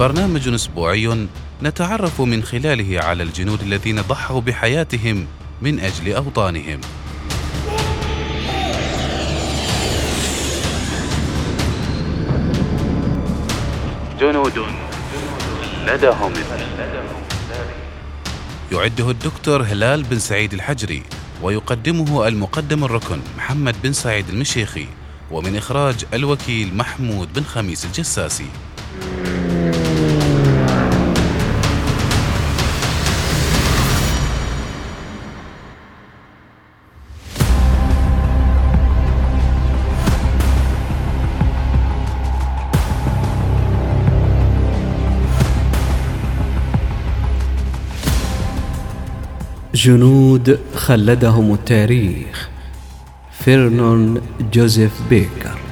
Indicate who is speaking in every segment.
Speaker 1: برنامج أسبوعي نتعرف من خلاله على الجنود الذين ضحوا بحياتهم من أجل أوطانهم. جنود لدهم. يعده الدكتور هلال بن سعيد الحجري ويقدمه المقدم الركن محمد بن سعيد المشيخي ومن إخراج الوكيل محمود بن خميس الجساسي.
Speaker 2: جنود خلدهم التاريخ. فيرنون جوزيف بيكر.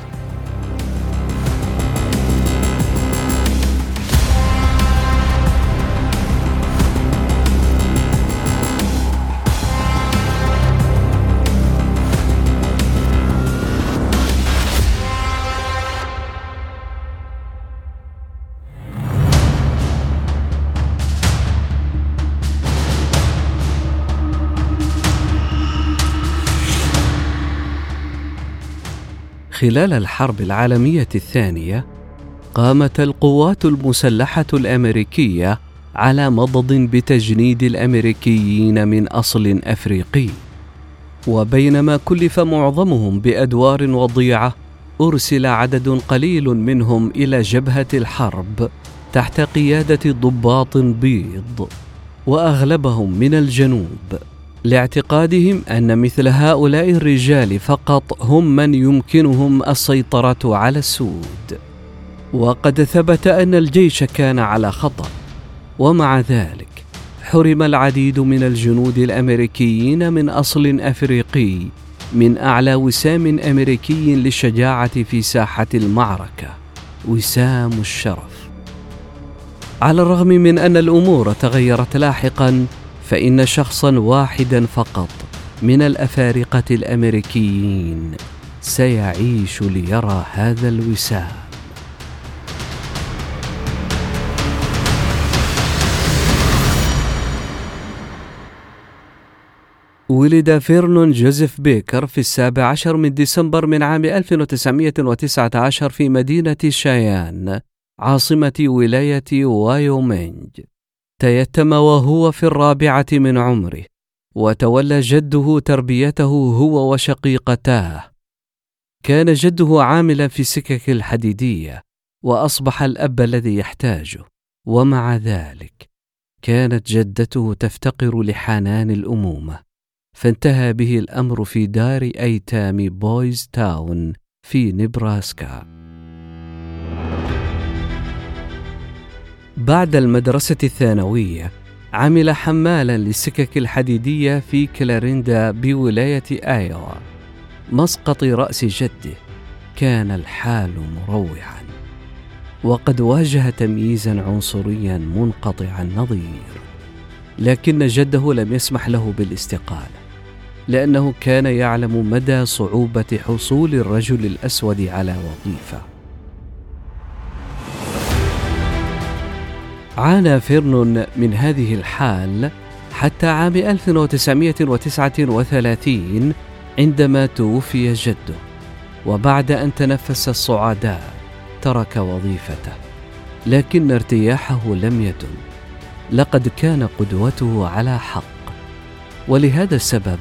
Speaker 2: خلال الحرب العالمية الثانية قامت القوات المسلحة الأمريكية على مضض بتجنيد الأمريكيين من أصل أفريقي. وبينما كلف معظمهم بأدوار وضيعة أرسل عدد قليل منهم إلى جبهة الحرب تحت قيادة ضباط بيض وأغلبهم من الجنوب. لاعتقادهم أن مثل هؤلاء الرجال فقط هم من يمكنهم السيطرة على السود. وقد ثبت أن الجيش كان على خطر ومع ذلك حرم العديد من الجنود الأمريكيين من أصل أفريقي من أعلى وسام أمريكي للشجاعة في ساحة المعركة وسام الشرف. على الرغم من أن الأمور تغيرت لاحقا فإن شخصا واحدا فقط من الأفارقة الأمريكيين سيعيش ليرى هذا الوسام. ولد فيرنون جوزيف بيكر في السابع عشر من ديسمبر من عام 1919 في مدينة شايان عاصمة ولاية وايومينج تيتم وهو في الرابعة من عمره وتولى جده تربيته هو وشقيقتاه. كان جده عاملا في السكك الحديدية وأصبح الأب الذي يحتاجه. ومع ذلك كانت جدته تفتقر لحنان الأمومة. فانتهى به الأمر في دار أيتام بويز تاون في نبراسكا. بعد المدرسة الثانوية عمل حمالا للسكك الحديدية في كلاريندا بولاية آيوا مسقط رأس جده كان الحال مروعا. وقد واجه تمييزا عنصريا منقطع النظير. لكن جده لم يسمح له بالاستقالة لأنه كان يعلم مدى صعوبة حصول الرجل الأسود على وظيفة. عانى فيرنون من هذه الحال حتى عام 1939 عندما توفي جده وبعد أن تنفس الصعداء ترك وظيفته لكن ارتياحه لم يدم لقد كان قدوته على حق. ولهذا السبب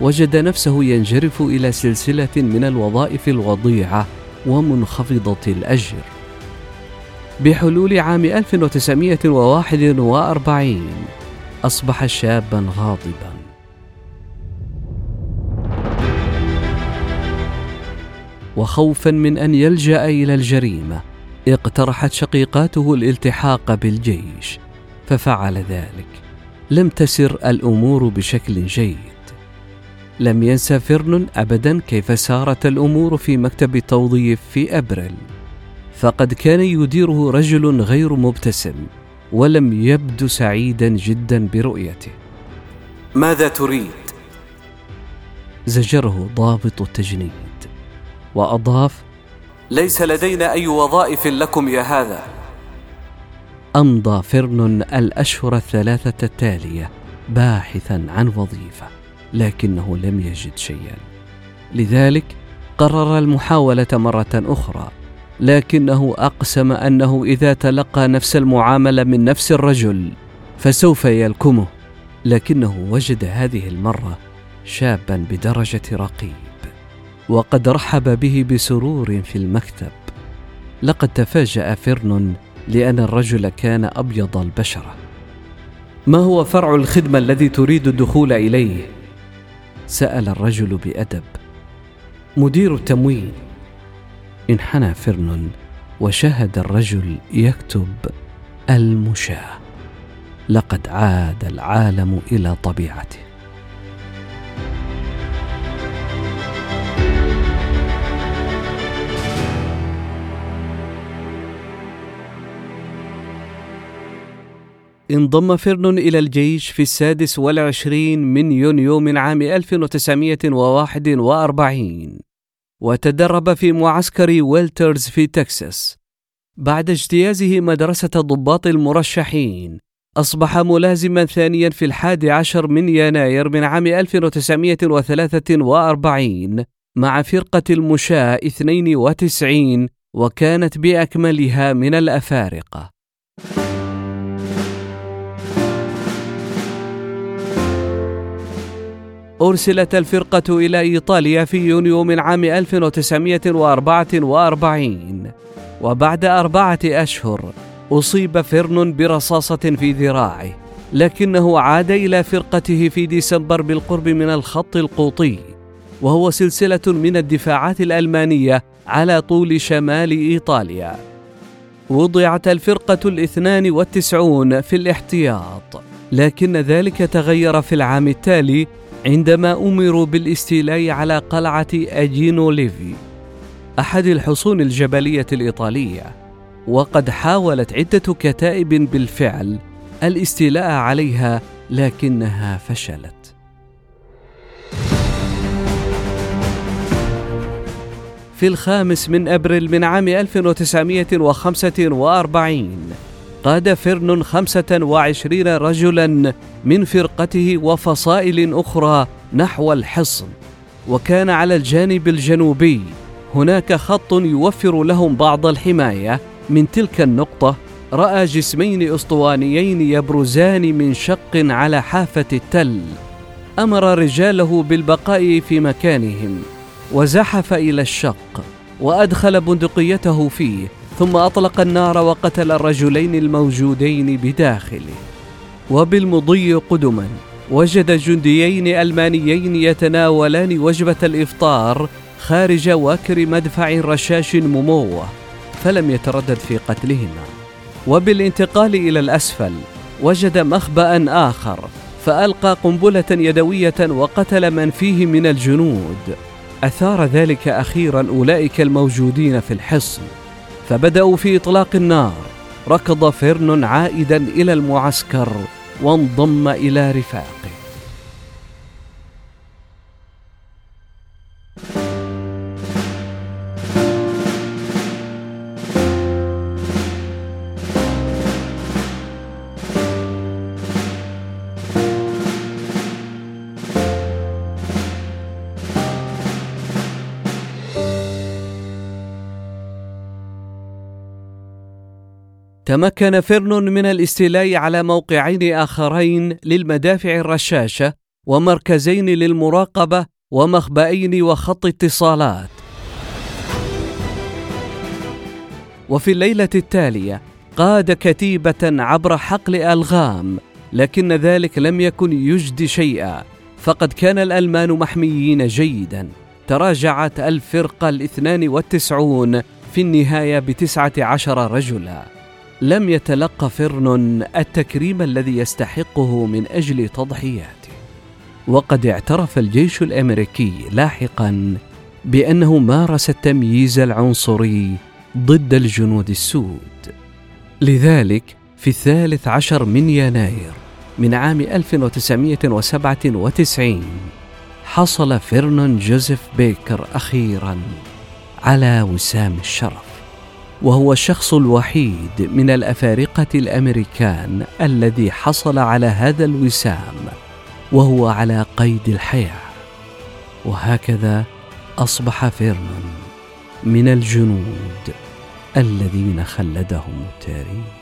Speaker 2: وجد نفسه ينجرف إلى سلسلة من الوظائف الوضيعة ومنخفضة الأجر. بحلول عام 1941 أصبح شابا غاضبا. وخوفا من أن يلجأ إلى الجريمة اقترحت شقيقاته الالتحاق بالجيش ففعل ذلك. لم تسر الأمور بشكل جيد. لم ينسى فيرنون ابدا كيف سارت الأمور في مكتب توظيف في أبريل. فقد كان يديره رجل غير مبتسم ولم يبدو سعيدا جدا برؤيته.
Speaker 3: ماذا تريد؟
Speaker 2: زجره ضابط التجنيد وأضاف
Speaker 3: ليس لدينا أي وظائف لكم يا هذا.
Speaker 2: أمضى فيرنون الأشهر الثلاثة التالية باحثا عن وظيفة لكنه لم يجد شيئا. لذلك قرر المحاولة مرة أخرى لكنه أقسم أنه إذا تلقى نفس المعامله من نفس الرجل فسوف يلكمه. لكنه وجد هذه المرة شابا بدرجة رقيب وقد رحب به بسرور في المكتب. لقد تفاجأ فيرنون لأن الرجل كان أبيض البشرة. ما هو فرع الخدمة الذي تريد الدخول إليه؟ سأل الرجل بأدب. مدير التموين. انحنى فيرنون وشاهد الرجل يكتب المشاة. لقد عاد العالم إلى طبيعته. انضم فيرنون إلى الجيش في السادس والعشرين من يونيو من عام 1941 وتدرب في معسكر ويلترز في تكساس. بعد اجتيازه مدرسة ضباط المرشحين أصبح ملازما ثانيا في الحادي عشر من يناير من عام 1943 مع فرقة المشاة 92 وكانت بأكملها من الأفارقة. أرسلت الفرقة إلى إيطاليا في يونيو من عام 1944 وبعد أربعة أشهر أصيب فيرنون برصاصة في ذراعه لكنه عاد إلى فرقته في ديسمبر بالقرب من الخط القوطي وهو سلسلة من الدفاعات الألمانية على طول شمال إيطاليا. وضعت الفرقة الاثنان والتسعون في الاحتياط لكن ذلك تغير في العام التالي عندما أمروا بالاستيلاء على قلعة أجينولفي أحد الحصون الجبلية الإيطالية وقد حاولت عدة كتائب بالفعل الاستيلاء عليها لكنها فشلت. في الخامس من أبريل من عام 1945 قاد خمسة وعشرين رجلا من فرقته وفصائل أخرى نحو الحصن. وكان على الجانب الجنوبي هناك خط يوفر لهم بعض الحماية. من تلك النقطة رأى جسمين أسطوانيين يبرزان من شق على حافة التل. أمر رجاله بالبقاء في مكانهم وزحف إلى الشق وأدخل بندقيته فيه. ثم أطلق النار وقتل الرجلين الموجودين بداخله. وبالمضي قدما وجد جنديين ألمانيين يتناولان وجبة الإفطار خارج واكر مدفع رشاش مموه فلم يتردد في قتلهما. وبالانتقال إلى الأسفل وجد مخبأ آخر فألقى قنبلة يدوية وقتل من فيه من الجنود. أثار ذلك أخيرا أولئك الموجودين في الحصن. فبدأوا في إطلاق النار. ركض فيرنون عائدا إلى المعسكر وانضم إلى رفاقه. تمكن فيرنون من الاستيلاء على موقعين آخرين للمدافع الرشاشة ومركزين للمراقبة ومخبئين وخط اتصالات. وفي الليلة التالية قاد كتيبة عبر حقل ألغام، لكن ذلك لم يكن يجدي شيئا، فقد كان الألمان محميين جيدا. تراجعت الفرقة الاثنان والتسعون في النهاية بتسعة عشر رجلا لم يتلق فيرنون التكريم الذي يستحقه من أجل تضحياته. وقد اعترف الجيش الأمريكي لاحقا بأنه مارس التمييز العنصري ضد الجنود السود. لذلك في الثالث عشر من يناير من عام 1997 حصل فيرنون جوزيف بيكر أخيرا على وسام الشرف. وهو الشخص الوحيد من الأفارقة الأمريكان الذي حصل على هذا الوسام وهو على قيد الحياة. وهكذا أصبح فيرنون من الجنود الذين خلدهم التاريخ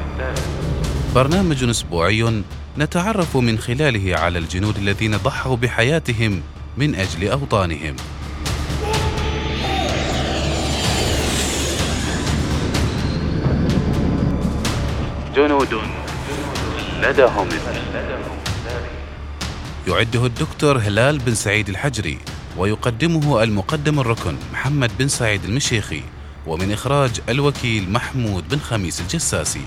Speaker 1: برنامج أسبوعي نتعرف من خلاله على الجنود الذين ضحوا بحياتهم من أجل أوطانهم. جنود لدهم. يعده الدكتور هلال بن سعيد الحجري ويقدمه المقدم الركن محمد بن سعيد المشيخي ومن إخراج الوكيل محمود بن خميس الجساسي.